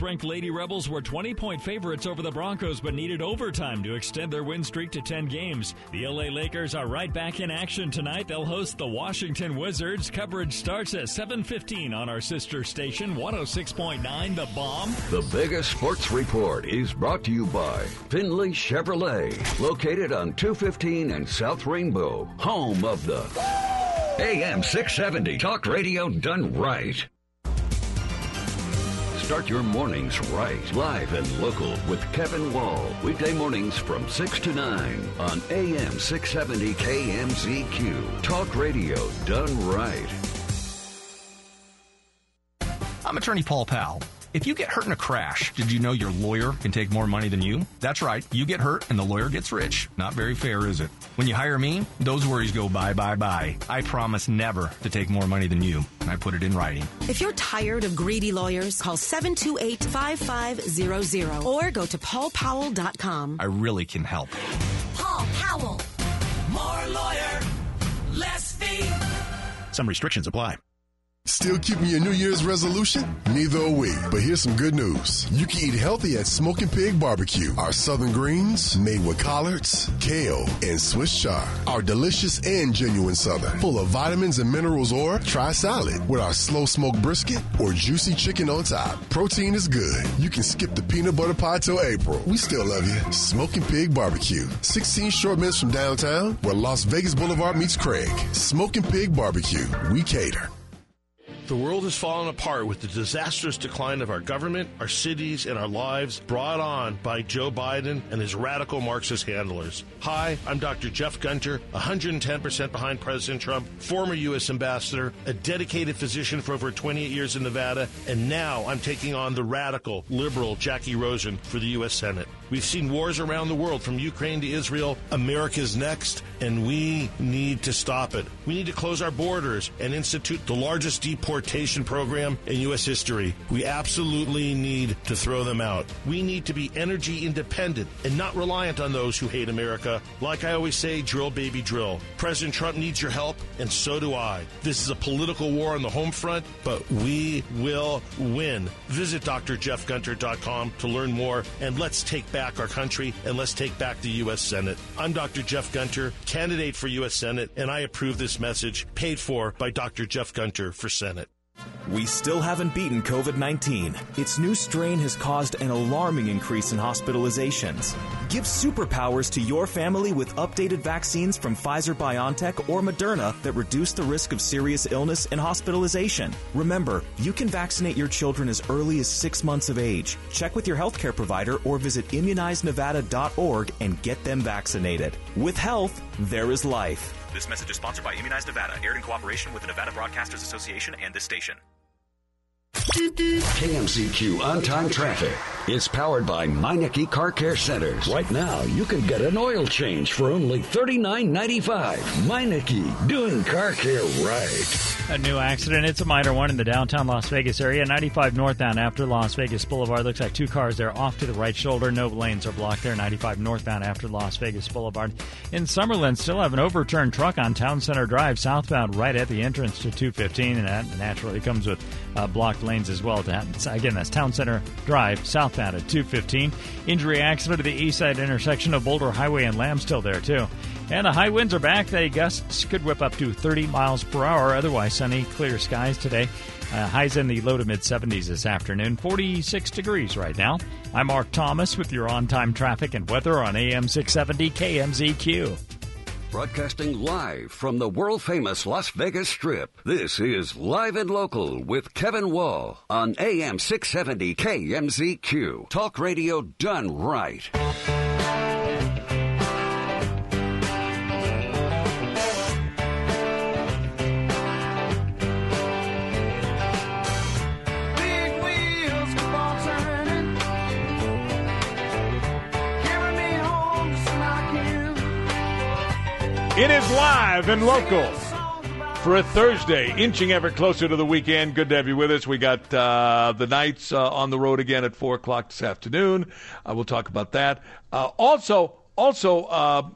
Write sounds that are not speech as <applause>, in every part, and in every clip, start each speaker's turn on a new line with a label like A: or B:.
A: Ranked Lady Rebels were 20 point favorites over the Broncos but needed overtime to extend their win streak to 10 games. The LA Lakers are right back in action tonight. They'll host the Washington Wizards. Coverage starts at 7:15 on our sister station 106.9 The Bomb.
B: The biggest sports report is brought to you by Findlay Chevrolet, located on 215 and South Rainbow, home of the AM 670 Talk Radio done right. Start your mornings right, live and local with Kevin Wall. Weekday mornings from 6 to 9 on AM 670 KMZQ. Talk Radio done right.
C: I'm attorney Paul Powell. If you get hurt in a crash, did you know your lawyer can take more money than you? That's right. You get hurt and the lawyer gets rich. Not very fair, is it? When you hire me, those worries go bye, bye, bye. I promise never to take more money than you. And I put it in writing.
D: If you're tired of greedy lawyers, call 728-5500 or go to paulpowell.com.
C: I really can help.
E: Paul Powell. More lawyer, less fee.
C: Some restrictions apply.
F: Still keeping your New Year's resolution? Neither are we. But here's some good news. You can eat healthy at Smoking Pig Barbecue. Our southern greens made with collards, kale, and Swiss chard. are delicious and genuine southern, full of vitamins and minerals or try salad with our slow smoked brisket or juicy chicken on top. Protein is good. You can skip the peanut butter pie till April. We still love you. Smoking Pig Barbecue. 16 short minutes from downtown where Las Vegas Boulevard meets Craig. Smoking Pig Barbecue. We cater.
G: The world has fallen apart with the disastrous decline of our government, our cities, and our lives brought on by Joe Biden and his radical Marxist handlers. Hi, I'm Dr. Jeff Gunter, 110% behind President Trump, former U.S. ambassador, a dedicated physician for over 28 years in Nevada, and now I'm taking on the radical, liberal Jackie Rosen for the U.S. Senate. We've seen wars around the world from Ukraine to Israel. America's next, and we need to stop it. We need to close our borders and institute the largest deportation program in U.S. history. We absolutely need to throw them out. We need to be energy independent and not reliant on those who hate America. Like I always say, drill, baby, drill. President Trump needs your help, and so do I. This is a political war on the home front, but we will win. Visit drjeffgunter.com to learn more, and let's take back our country and let's take back the U.S. Senate. I'm Dr. Jeff Gunter, candidate for U.S. Senate, and I approve this message paid for by Dr. Jeff Gunter for Senate.
H: We still haven't beaten COVID 19. Its new strain has caused an alarming increase in hospitalizations. Give superpowers to your family with updated vaccines from Pfizer BioNTech or Moderna that reduce the risk of serious illness and hospitalization. Remember, you can vaccinate your children as early as six months of age. Check with your healthcare provider or visit immunizenevada.org and get them vaccinated. With health, there is life.
I: This message is sponsored by Immunize Nevada, aired in cooperation with the Nevada Broadcasters Association and this station.
B: KMZQ on time traffic is powered by Meineke Car Care Centers. Right now, you can get an oil change for only $39.95. Meineke, doing car care right.
J: A new accident. It's a minor one in the downtown Las Vegas area. 95 northbound after Las Vegas Boulevard. Looks like two cars there off to the right shoulder. No lanes are blocked there. 95 northbound after Las Vegas Boulevard. In Summerlin, still have an overturned truck on Town Center Drive southbound right at the entrance to 215. And that naturally comes with uh, blocked lanes as well. Again, that's Town Center Drive southbound at 215. Injury accident at the east side intersection of Boulder Highway and Lamb still there too. And the high winds are back. The gusts could whip up to 30 miles per hour. Otherwise, sunny, clear skies today. Uh, highs in the low to mid 70s this afternoon. 46 degrees right now. I'm Mark Thomas with your on time traffic and weather on AM 670 KMZQ.
B: Broadcasting live from the world famous Las Vegas Strip. This is Live and Local with Kevin Wall on AM 670 KMZQ. Talk radio done right.
K: It is live and local for a Thursday, inching ever closer to the weekend. Good to have you with us. We got uh, the Knights uh, on the road again at four o'clock this afternoon. Uh, we'll talk about that. Uh, also, also, uh,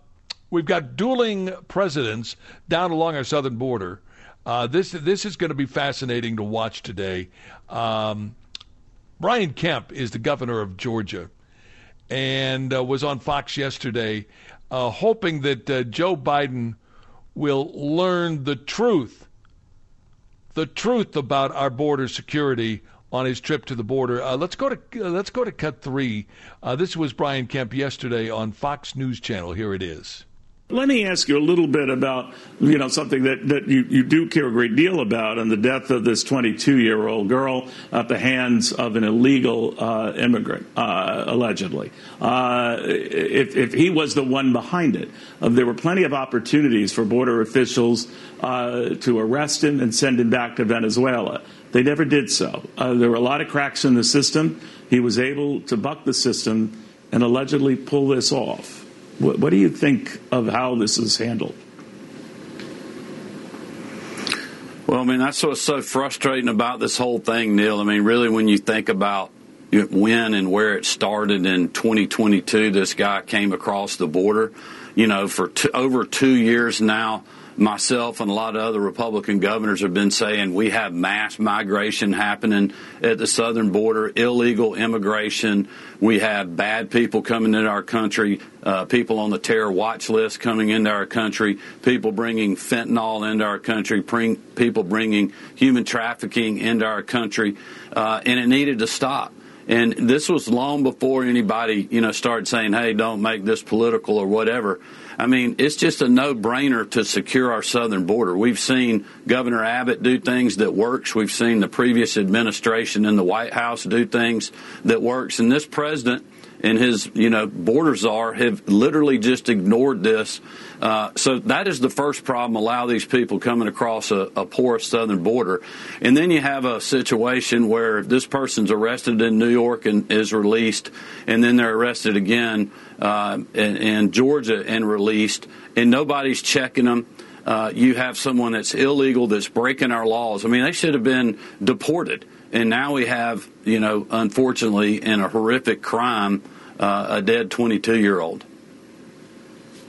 K: we've got dueling presidents down along our southern border. Uh, this this is going to be fascinating to watch today. Um, Brian Kemp is the governor of Georgia and was on Fox yesterday, uh, hoping that uh, Joe Biden will learn the truth, the truth about our border security on his trip to the border. Uh, let's go to uh, let's go to cut three. Uh, this was Brian Kemp yesterday on Fox News Channel. Here it is.
L: Let me ask you a little bit about, you know, something that, that you, you do care a great deal about and the death of this 22 year old girl at the hands of an illegal uh, immigrant, uh, allegedly. Uh, if, if he was the one behind it, uh, there were plenty of opportunities for border officials uh, to arrest him and send him back to Venezuela. They never did so. Uh, there were a lot of cracks in the system. He was able to buck the system and allegedly pull this off. What, what do you think of how this is handled?
M: Well, I mean, that's what's so frustrating about this whole thing, Neil. I mean, really, when you think about when and where it started in 2022, this guy came across the border. You know, for over two years now, myself and a lot of other Republican governors have been saying we have mass migration happening at the southern border, illegal immigration. We have bad people coming into our country, uh, people on the terror watch list coming into our country, people bringing fentanyl into our country, bring, people bringing human trafficking into our country, uh, and it needed to stop. And this was long before anybody, you know, started saying, "Hey, don't make this political or whatever." I mean, it's just a no-brainer to secure our southern border. We've seen Governor Abbott do things that works. We've seen the previous administration in the White House do things that works, and this president and his, you know, border czar have literally just ignored this. Uh, so that is the first problem. Allow these people coming across a, a, porous southern border, and then you have a situation where this person's arrested in New York and is released, and then they're arrested again uh, in, in, Georgia and released, and nobody's checking them. Uh, you have someone that's illegal that's breaking our laws. I mean, they should have been deported and now we have, you know, unfortunately, in a horrific crime, uh, a dead 22 year old.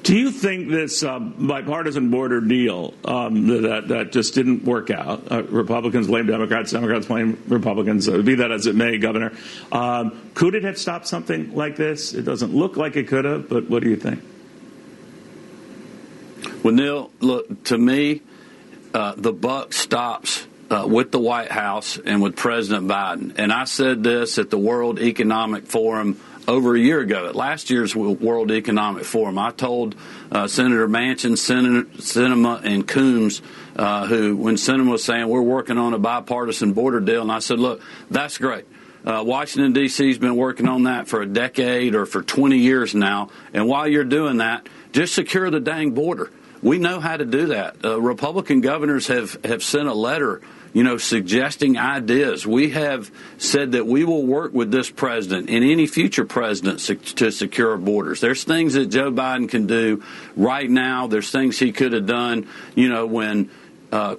L: Do you think this uh, bipartisan border deal um, that that just didn't work out? Uh, Republicans blame Democrats, Democrats blame Republicans. Uh, be that as it may, Governor, um, could it have stopped something like this? It doesn't look like it could have, but what do you think?
M: Well, Neil, look to me, uh, the buck stops uh, with the White House and with President Biden. And I said this at the World Economic Forum over a year ago at last year's World Economic Forum. I told uh, Senator Manchin, Senator Sinema, and Coons, uh, who, when Sinema was saying we're working on a bipartisan border deal, and I said, look, that's great. Uh, Washington, D.C. has been working on that for a decade or for 20 years now. And while you're doing that, just secure the dang border. We know how to do that. Uh, Republican governors have, have sent a letter you know, suggesting ideas. We have said that we will work with this president and any future president to secure borders. There's things that Joe Biden can do right now. There's things he could have done, you know, when uh,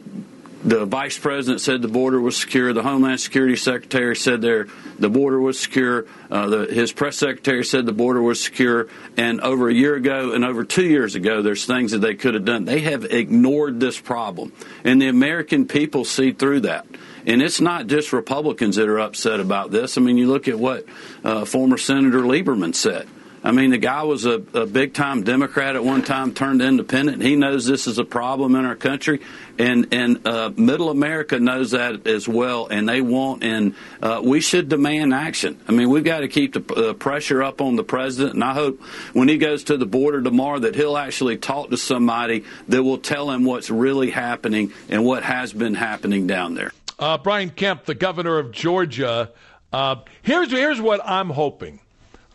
M: the vice president said the border was secure. The Homeland Security Secretary said there the border was secure. Uh, the, his press secretary said the border was secure. And over a year ago and over two years ago, there's things that they could have done. They have ignored this problem, and the American people see through that. And it's not just Republicans that are upset about this. I mean, you look at what uh, former Senator Lieberman said. I mean, the guy was a, a big time Democrat at one time, turned independent. He knows this is a problem in our country, and and uh, Middle America knows that as well, and they want and uh, we should demand action. I mean, we've got to keep the uh, pressure up on the president, and I hope when he goes to the border tomorrow that he'll actually talk to somebody that will tell him what's really happening and what has been happening down there.
K: Uh, Brian Kemp, the governor of Georgia. Uh, here's here's what I'm hoping.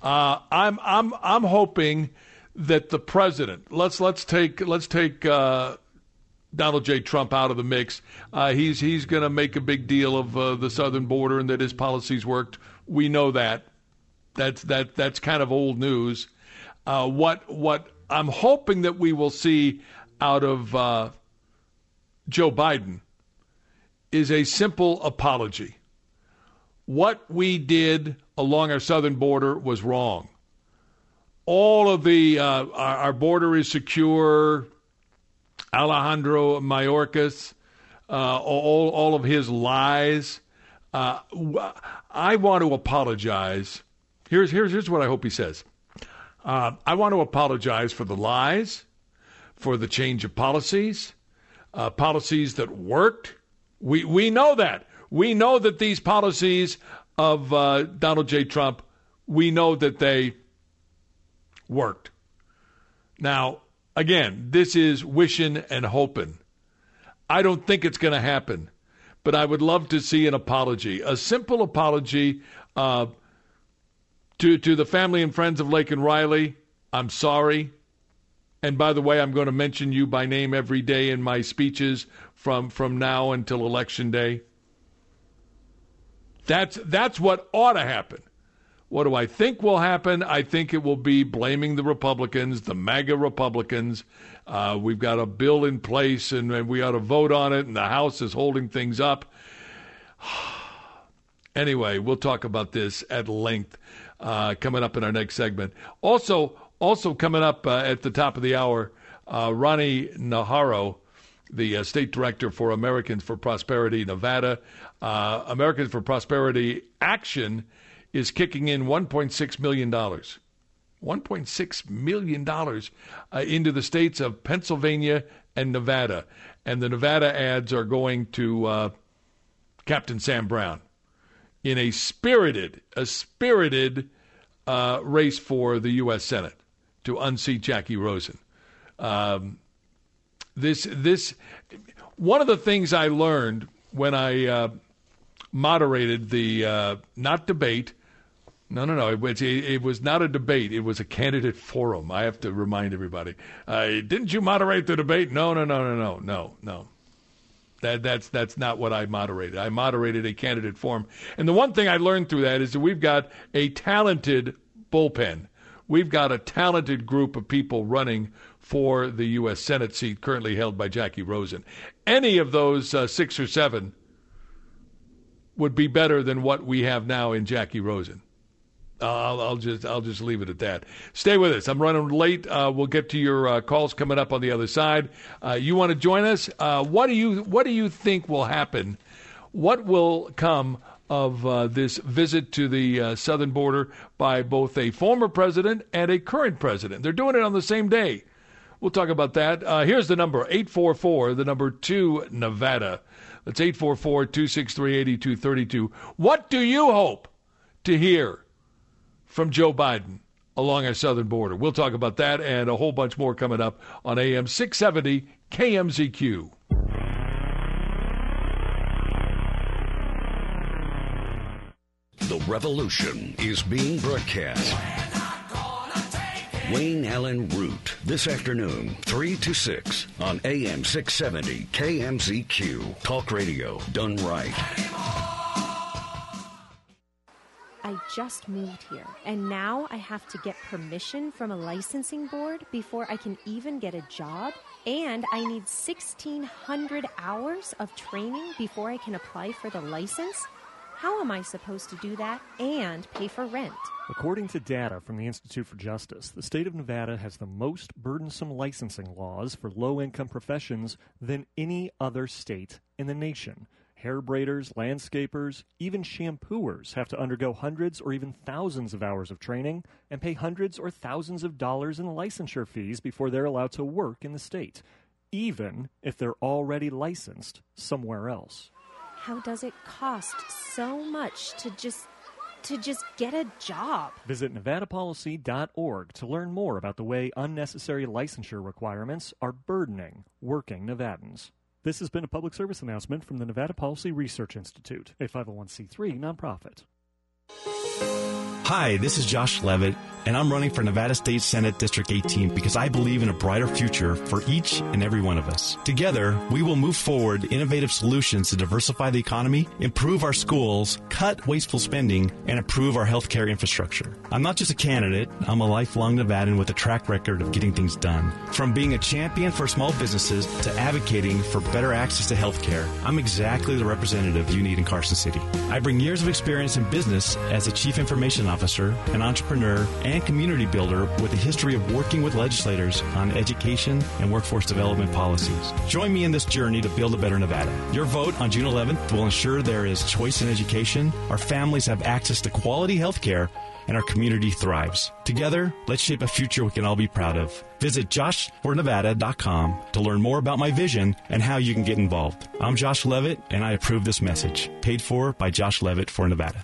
K: Uh, I'm I'm I'm hoping that the president let's let's take let's take uh, Donald J. Trump out of the mix. Uh, he's he's going to make a big deal of uh, the southern border and that his policies worked. We know that. That's that that's kind of old news. Uh, what what I'm hoping that we will see out of uh, Joe Biden is a simple apology. What we did along our southern border was wrong. All of the uh, our, our, border is secure. Alejandro Mayorkas, uh, all all of his lies. Uh, I want to apologize. Here's here's here's what I hope he says. Uh, I want to apologize for the lies, for the change of policies, uh, policies that worked. We we know that. We know that these policies of uh, Donald J. Trump, we know that they worked. Now, again, this is wishing and hoping. I don't think it's going to happen, but I would love to see an apology, a simple apology uh, to to the family and friends of Laken Riley. I'm sorry. And by the way, I'm going to mention you by name every day in my speeches from from now until election day. That's that's what ought to happen. What do I think will happen? I think it will be blaming the Republicans, the MAGA Republicans. Uh, we've got a bill in place and, and we ought to vote on it, and the House is holding things up. <sighs> anyway, we'll talk about this at length uh, coming up in our next segment. Also, also coming up uh, at the top of the hour, uh, Roni Naharo, the uh, state director for Americans for Prosperity Nevada. Uh, Americans for Prosperity Action is kicking in $1.6 million. $1.6 million uh, into the states of Pennsylvania and Nevada. And the Nevada ads are going to uh, Captain Sam Brown in a spirited, a spirited uh, race for the U.S. Senate to unseat Jackie Rosen. Um, this, this, one of the things I learned when I uh, moderated the uh, not debate, no, no, no. It was, it was not a debate. It was a candidate forum. I have to remind everybody. Uh, didn't you moderate the debate? No, no, no, no, no, no, no. That, that's that's not what I moderated. I moderated a candidate forum, and the one thing I learned through that is that we've got a talented bullpen. We've got a talented group of people running for the U.S. Senate seat currently held by Jackie Rosen. Any of those uh, six or seven would be better than what we have now in Jackie Rosen. I'll, I'll, just I'll just leave it at that. Stay with us. I'm running late. Uh, we'll get to your uh, calls coming up on the other side. Uh, you want to join us? Uh, what do you What do you think will happen? What will come of uh, this visit to the uh, southern border by both a former president and a current president? They're doing it on the same day. We'll talk about that. Uh, here's the number: eight four four. The number two Nevada. That's 844 263 8232. What do you hope to hear? from Joe Biden along our southern border. We'll talk about that and a whole bunch more coming up on AM 670 KMZQ.
B: The revolution is being broadcast. Wayne Allen Root this afternoon, 3 to 6 on AM 670 KMZQ. Talk radio done right.
N: I just moved here, and now I have to get permission from a licensing board before I can even get a job. And I need 1,600 hours of training before I can apply for the license. How am I supposed to do that and pay for rent?
O: According to data from the Institute for Justice, the state of Nevada has the most burdensome licensing laws for low income professions than any other state in the nation. Hair braiders, landscapers, even shampooers have to undergo hundreds or even thousands of hours of training and pay hundreds or thousands of dollars in licensure fees before they're allowed to work in the state, even if they're already licensed somewhere else.
N: How does it cost so much to just to just get a job?
O: Visit nevadapolicy.org to learn more about the way unnecessary licensure requirements are burdening working Nevadans. This has been a public service announcement from the Nevada Policy Research Institute, a 501c3 nonprofit.
P: Hi, this is Josh Levitt, and I'm running for Nevada State Senate District 18 because I believe in a brighter future for each and every one of us. Together, we will move forward innovative solutions to diversify the economy, improve our schools, cut wasteful spending, and improve our healthcare infrastructure. I'm not just a candidate, I'm a lifelong Nevadan with a track record of getting things done. From being a champion for small businesses to advocating for better access to healthcare, I'm exactly the representative you need in Carson City. I bring years of experience in business as a chief information officer, an entrepreneur, and and community builder with a history of working with legislators on education and workforce development policies. Join me in this journey to build a better Nevada. Your vote on June 11th will ensure there is choice in education, our families have access to quality health care, and our community thrives. Together, let's shape a future we can all be proud of. Visit joshfornevada.com to learn more about my vision and how you can get involved. I'm Josh Levitt, and I approve this message. Paid for by Josh Levitt for Nevada.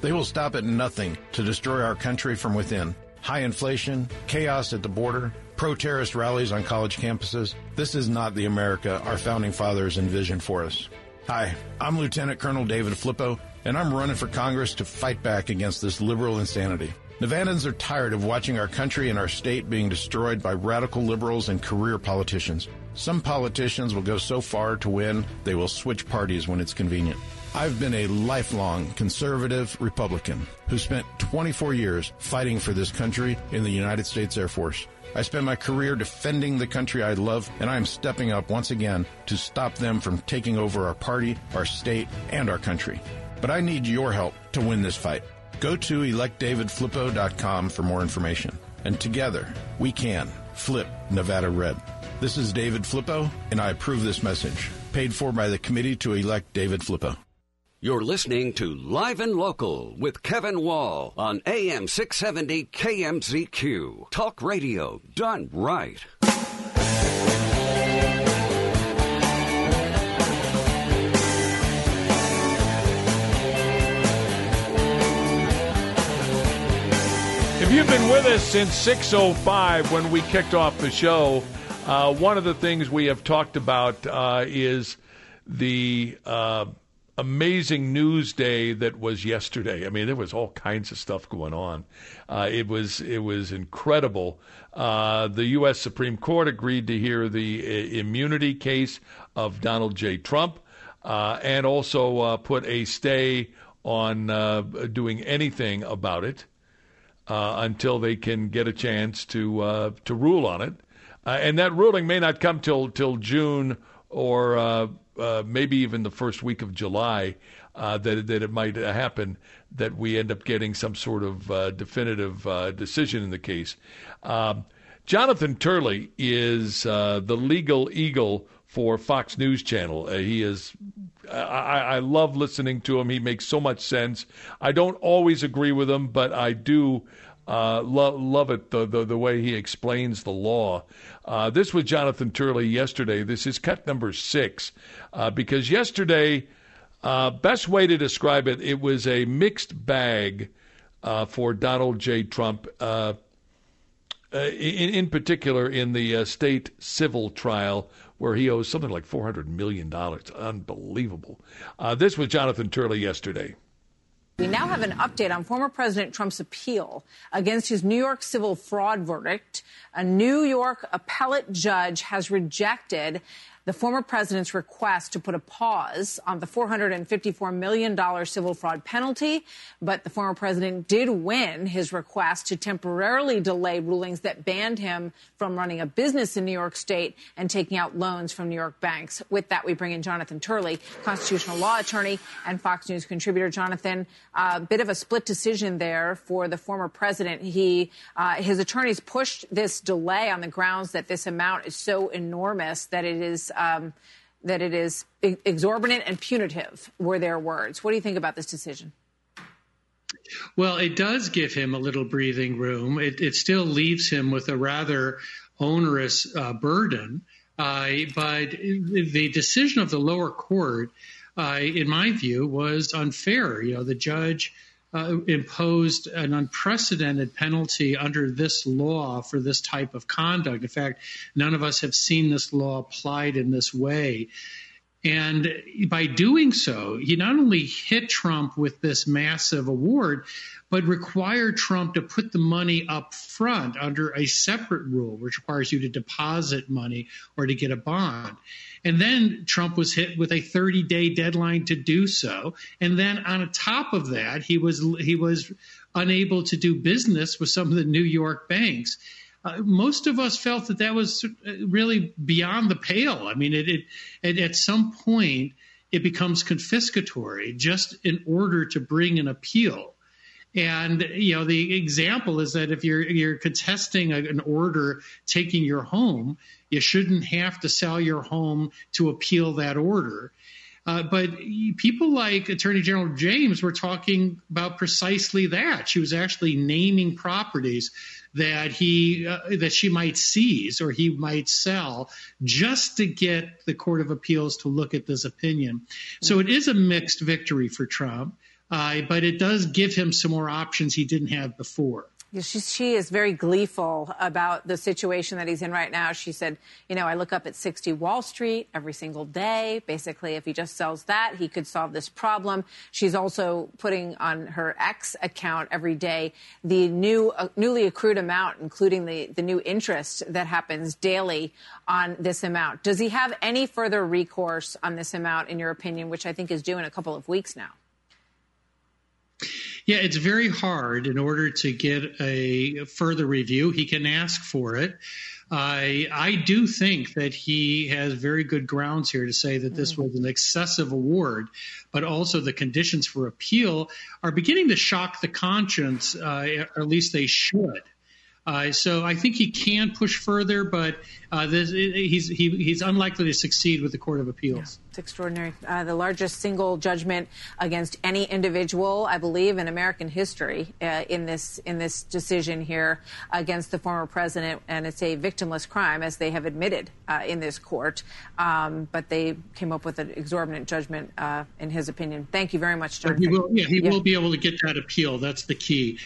Q: They will stop at nothing to destroy our country from within. High inflation, chaos at the border, pro terrorist rallies on college campuses. This is not the America our founding fathers envisioned for us. Hi, I'm Lieutenant Colonel David Flippo, and I'm running for Congress to fight back against this liberal insanity. Nevadans are tired of watching our country and our state being destroyed by radical liberals and career politicians. Some politicians will go so far to win, they will switch parties when it's convenient. I've been a lifelong conservative Republican who spent 24 years fighting for this country in the United States Air Force. I spent my career defending the country I love, and I am stepping up once again to stop them from taking over our party, our state, and our country. But I need your help to win this fight. Go to electdavidflippo.com for more information. And together, we can flip Nevada red. This is David Flippo, and I approve this message. Paid for by the committee to elect David Flippo.
B: You're listening to Live and Local with Kevin Wall on AM 670 KMZQ. Talk radio done right.
K: If you've been with us since 6.05 when we kicked off the show, uh, one of the things we have talked about uh, is the uh, amazing news day that was yesterday. I mean, there was all kinds of stuff going on. Uh, it was it was incredible. Uh, the U.S. Supreme Court agreed to hear the uh, immunity case of Donald J. Trump, uh, and also uh, put a stay on uh, doing anything about it until they can get a chance to to rule on it. and that ruling may not come till till June or uh, maybe even the first week of July uh, that that it might happen that we end up getting some sort of uh, definitive uh, decision in the case. Um, Jonathan Turley is uh, the legal eagle for Fox News Channel. Uh, he is. I, I love listening to him. He makes so much sense. I don't always agree with him, but I do uh, lo- love it the, the, the way he explains the law. Uh, this was Jonathan Turley yesterday. This is cut number six uh, because yesterday, uh, best way to describe it, it was a mixed bag uh, for Donald J. Trump. Uh, in, in particular, in the state civil trial where he owes something like $400 million. Unbelievable. this was Jonathan Turley yesterday.
R: We now have an update on former President Trump's appeal against his New York civil fraud verdict. A New York appellate judge has rejected the former president's request to put a pause on the $454 million civil fraud penalty. But the former president did win his request to temporarily delay rulings that banned him from running a business in New York State and taking out loans from New York banks. With that, we bring in Jonathan Turley, constitutional law attorney and Fox News contributor. Jonathan, a uh, bit of a split decision there for the former president. He, uh, his attorneys pushed this delay on the grounds that this amount is so enormous that it is um, that it is exorbitant and punitive, were their words. What do you think about this decision?
S: Well, it does give him a little breathing room. It, it still leaves him with a rather onerous uh, burden. Uh, but the decision of the lower court, uh, in my view, was unfair. You know, the judge uh, imposed an unprecedented penalty under this law for this type of conduct. In fact, none of us have seen this law applied in this way. And by doing so, he not only hit Trump with this massive award, but required Trump to put the money up front under a separate rule, which requires you to deposit money or to get a bond. And then Trump was hit with a 30 day deadline to do so. And then on top of that, he was he was unable to do business with some of the New York banks. Uh, most of us felt that that was really beyond the pale. I mean, it, it, it at some point it becomes confiscatory just in order to bring an appeal. And you know, the example is that if you're you're contesting a, an order taking your home, you shouldn't have to sell your home to appeal that order. Uh, but people like Attorney General James were talking about precisely that. She was actually naming properties that he uh, that she might seize or he might sell just to get the Court of Appeals to look at this opinion. So it is a mixed victory for Trump uh, but it does give him some more options he didn't have before.
R: She, she, is very gleeful about the situation that he's in right now. She said, You know, I look up at 60 Wall Street every single day. Basically, if he just sells that, he could solve this problem. She's also putting on her X account every day the new, uh, newly accrued amount, including the, the new interest that happens daily on this amount. Does he have any further recourse on this amount, in your opinion, which I think is due in a couple of weeks now?
S: Yeah, it's very hard in order to get a further review. He can ask for it. I I do think that he has very good grounds here to say that this was an excessive award, but also the conditions for appeal are beginning to shock the conscience, uh, or at least they should. Uh, so I think he can push further, but uh, this, he's he, he's unlikely to succeed with the Court of Appeals.
R: Yeah, it's extraordinary. Uh, the largest single judgment against any individual, I believe, in American history uh, in this in this decision here against the former president, and it's a victimless crime, as they have admitted uh, in this court. Um, but they came up with an exorbitant judgment, uh, in his opinion. Thank you very much, John.
S: He will, yeah, he yeah. will be able to get that appeal. That's the key.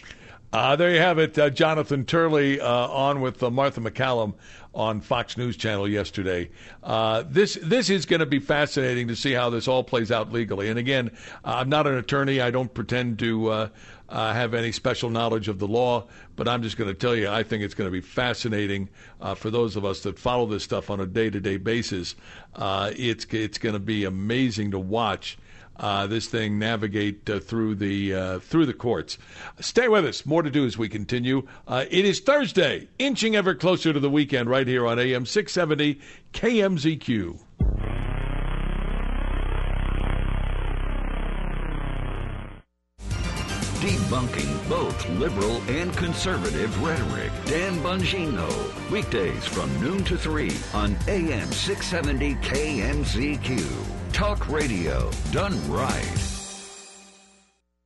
K: Uh, there you have it. Uh, Jonathan Turley uh, on with uh, Martha MacCallum on Fox News Channel yesterday. Uh, this this is going to be fascinating to see how this all plays out legally. And again, I'm not an attorney. I don't pretend to uh, have any special knowledge of the law. But I'm just going to tell you, I think it's going to be fascinating for those of us that follow this stuff on a day to day basis. it's it's going to be amazing to watch uh, this thing navigate uh, through the uh, through the courts. Stay with us. More to do as we continue. Uh, it is Thursday, inching ever closer to the weekend, right here on AM 670 KMZQ.
B: Debunking both liberal and conservative rhetoric. Dan Bongino. Weekdays from noon to 3 on AM 670 KMZQ. Talk radio done right.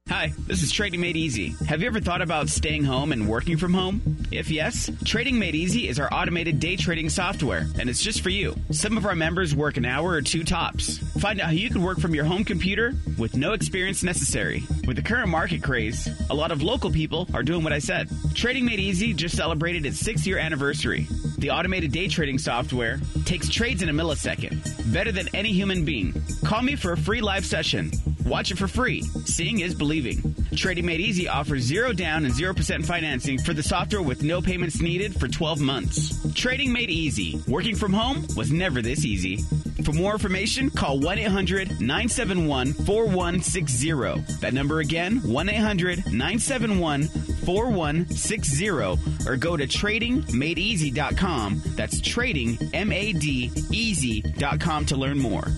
T: Hi, this is Trading Made Easy. Have you ever thought about staying home and working from home? If yes, Trading Made Easy is our automated day trading software, and it's just for you. Some of our members work an hour or two tops. Find out how you can work from your home computer with no experience necessary. With the current market craze, a lot of local people are doing what I said. Trading Made Easy just celebrated its six year anniversary. The automated day trading software takes trades in a millisecond, better than any human being. Call me for a free live session. Watch it for free. Seeing is believing. Trading Made Easy offers zero down and 0% financing for the software with no payments needed for 12 months. Trading Made Easy. Working from home was never this easy. For more information, call 1 800 971 4160. That number again, 1 800 971 4160, or go to tradingmadeeasy.com. That's trading, to learn more.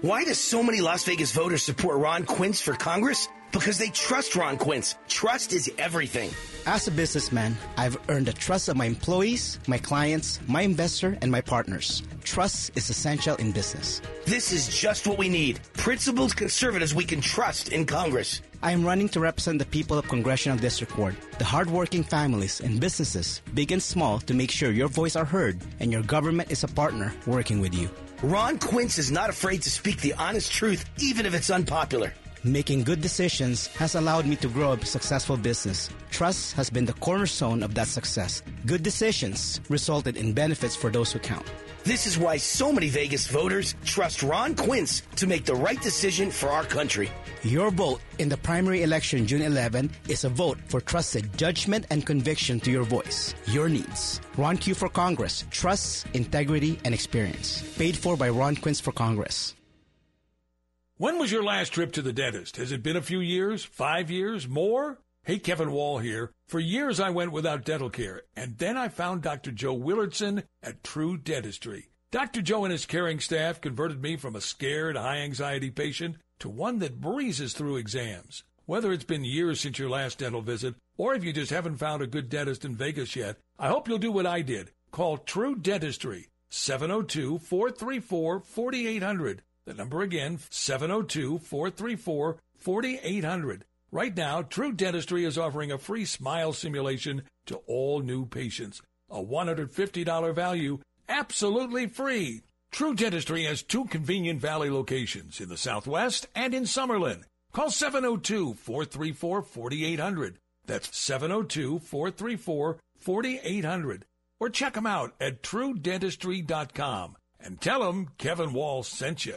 U: Why do so many Las Vegas voters support Ron Quince for Congress?
V: because they trust Ron Quince. Trust is everything.
U: As a businessman, I've earned the trust of my employees, my clients, my investor, and my partners. Trust is essential in business.
V: This is just what we need. Principled conservatives we can trust in Congress.
U: I am running to represent the people of Congressional District Ward, the hardworking families and businesses, big and small, to make sure your voice are heard and your government is a partner working with you.
V: Ron Quince is not afraid to speak the honest truth, even if it's unpopular.
U: Making good decisions has allowed me to grow a successful business. Trust has been the cornerstone of that success. Good decisions resulted in benefits for those who count.
V: This is why so many Vegas voters trust Ron Quince to make the right decision for our country.
U: Your vote in the primary election June 11 is a vote for trusted judgment and conviction to your voice, your needs. Ron Q for Congress. Trust, integrity, and experience. Paid for by Ron Quince for Congress.
K: When was your last trip to the dentist? Has it been a few years? Five years? More? Hey, Kevin Wall here. For years I went without dental care, and then I found Dr. Joe Willardson at True Dentistry. Dr. Joe and his caring staff converted me from a scared, high anxiety patient to one that breezes through exams. Whether it's been years since your last dental visit, or if you just haven't found a good dentist in Vegas yet, I hope you'll do what I did. Call True Dentistry, 702 434 4800. The number again, 702 434 4800. Right now, True Dentistry is offering a free smile simulation to all new patients. A $150 value, absolutely free. True Dentistry has two convenient Valley locations in the Southwest and in Summerlin. Call 702 434 4800. That's 702 434 4800. Or check them out at truedentistry.com and tell them Kevin Wall sent you.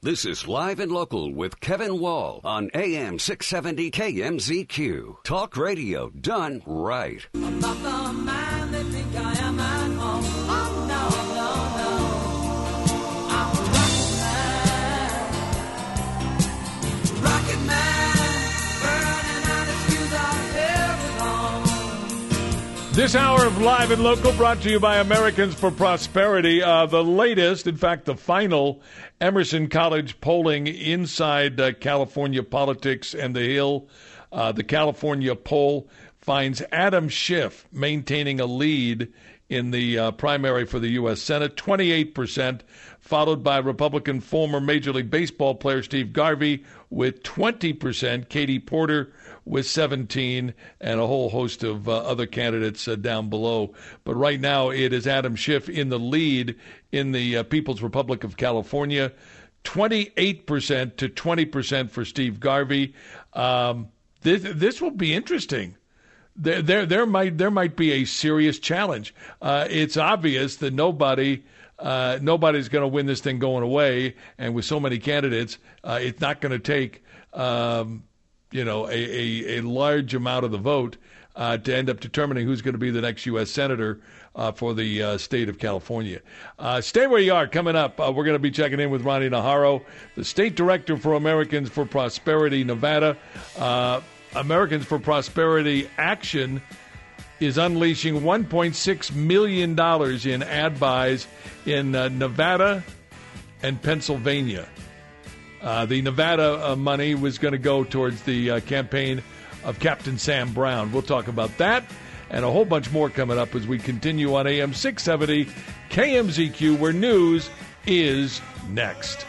B: This is Live and Local with Kevin Wall on AM 670 KMZQ. Talk radio done right.
K: This hour of Live and Local brought to you by Americans for Prosperity. Uh, the latest, in fact, the final Emerson College polling inside uh, California politics and the Hill. Uh, the California poll finds Adam Schiff maintaining a lead in the uh, primary for the U.S. Senate, 28%, followed by Republican former Major League Baseball player Steve Garvey with 20%, Katie Porter with 17, and a whole host of uh, other candidates uh, down below. But right now, it is Adam Schiff in the lead in the uh, People's Republic of California, 28% to 20% for Steve Garvey. Um, this, this will be interesting. There, there, there might there might be a serious challenge. Uh, it's obvious that nobody uh, nobody's going to win this thing going away, and with so many candidates, uh, it's not going to take um, you know a, a, a, large amount of the vote uh, to end up determining who's going to be the next U.S. senator uh, for the uh, state of California. Stay where you are. Coming up, we're going to be checking in with Ronnie Naharo, the state director for Americans for Prosperity Nevada. Uh, Americans for Prosperity Action is unleashing $1.6 million in ad buys in Nevada and Pennsylvania. Uh, the Nevada uh, money was going to go towards the uh, campaign of Captain Sam Brown. We'll talk about that and a whole bunch more coming up as we continue on AM 670 KMZQ, where news is next.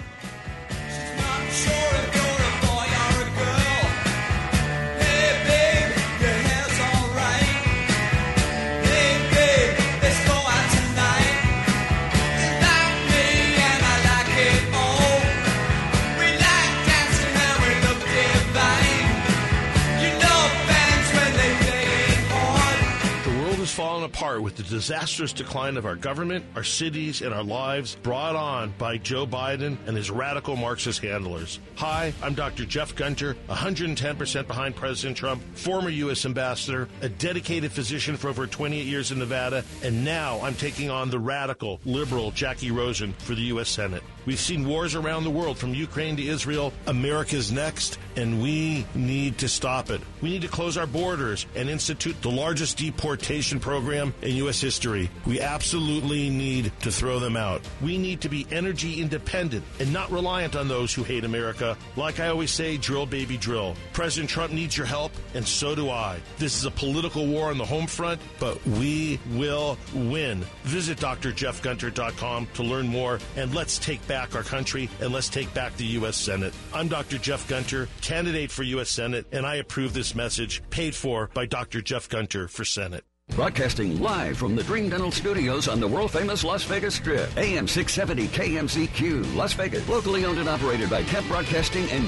G: Fallen apart with the disastrous decline of our government, our cities, and our lives brought on by Joe Biden and his radical Marxist handlers. Hi, I'm Dr. Jeff Gunter, 110% behind President Trump, former U.S. ambassador, a dedicated physician for over 28 years in Nevada, and now I'm taking on the radical, liberal Jackie Rosen for the U.S. Senate. We've seen wars around the world from Ukraine to Israel. America's next, and we need to stop it. We need to close our borders and institute the largest deportation program in U.S. history. We absolutely need to throw them out. We need to be energy independent and not reliant on those who hate America. Like I always say, drill, baby, drill. President Trump needs your help, and so do I. This is a political war on the home front, but we will win. Visit drjeffgunter.com to learn more, and let's take back our country and let's take back the U.S. Senate. I'm Dr. Jeff Gunter, candidate for U.S. Senate, and I approve this message paid for by Dr. Jeff Gunter for Senate.
B: Broadcasting live from the Dream Dental Studios on the world famous Las Vegas Strip. AM 670 KMZQ, Las Vegas. Locally owned and operated by Kemp Broadcasting and